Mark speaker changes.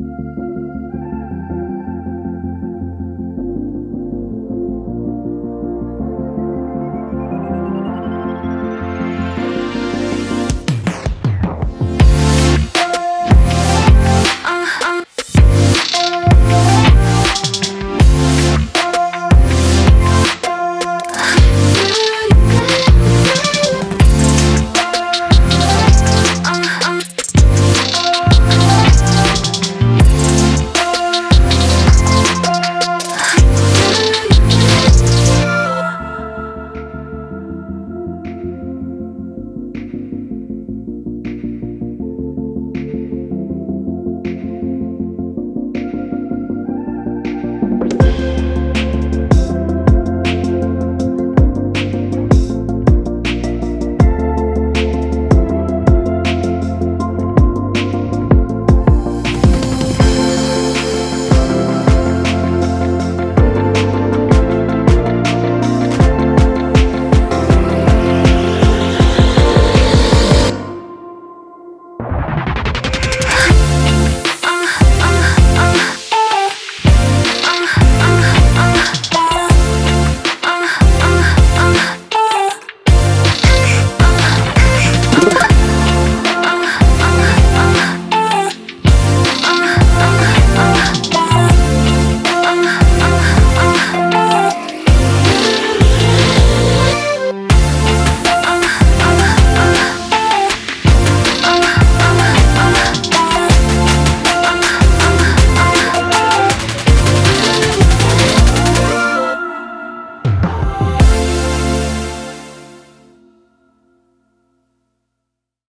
Speaker 1: Música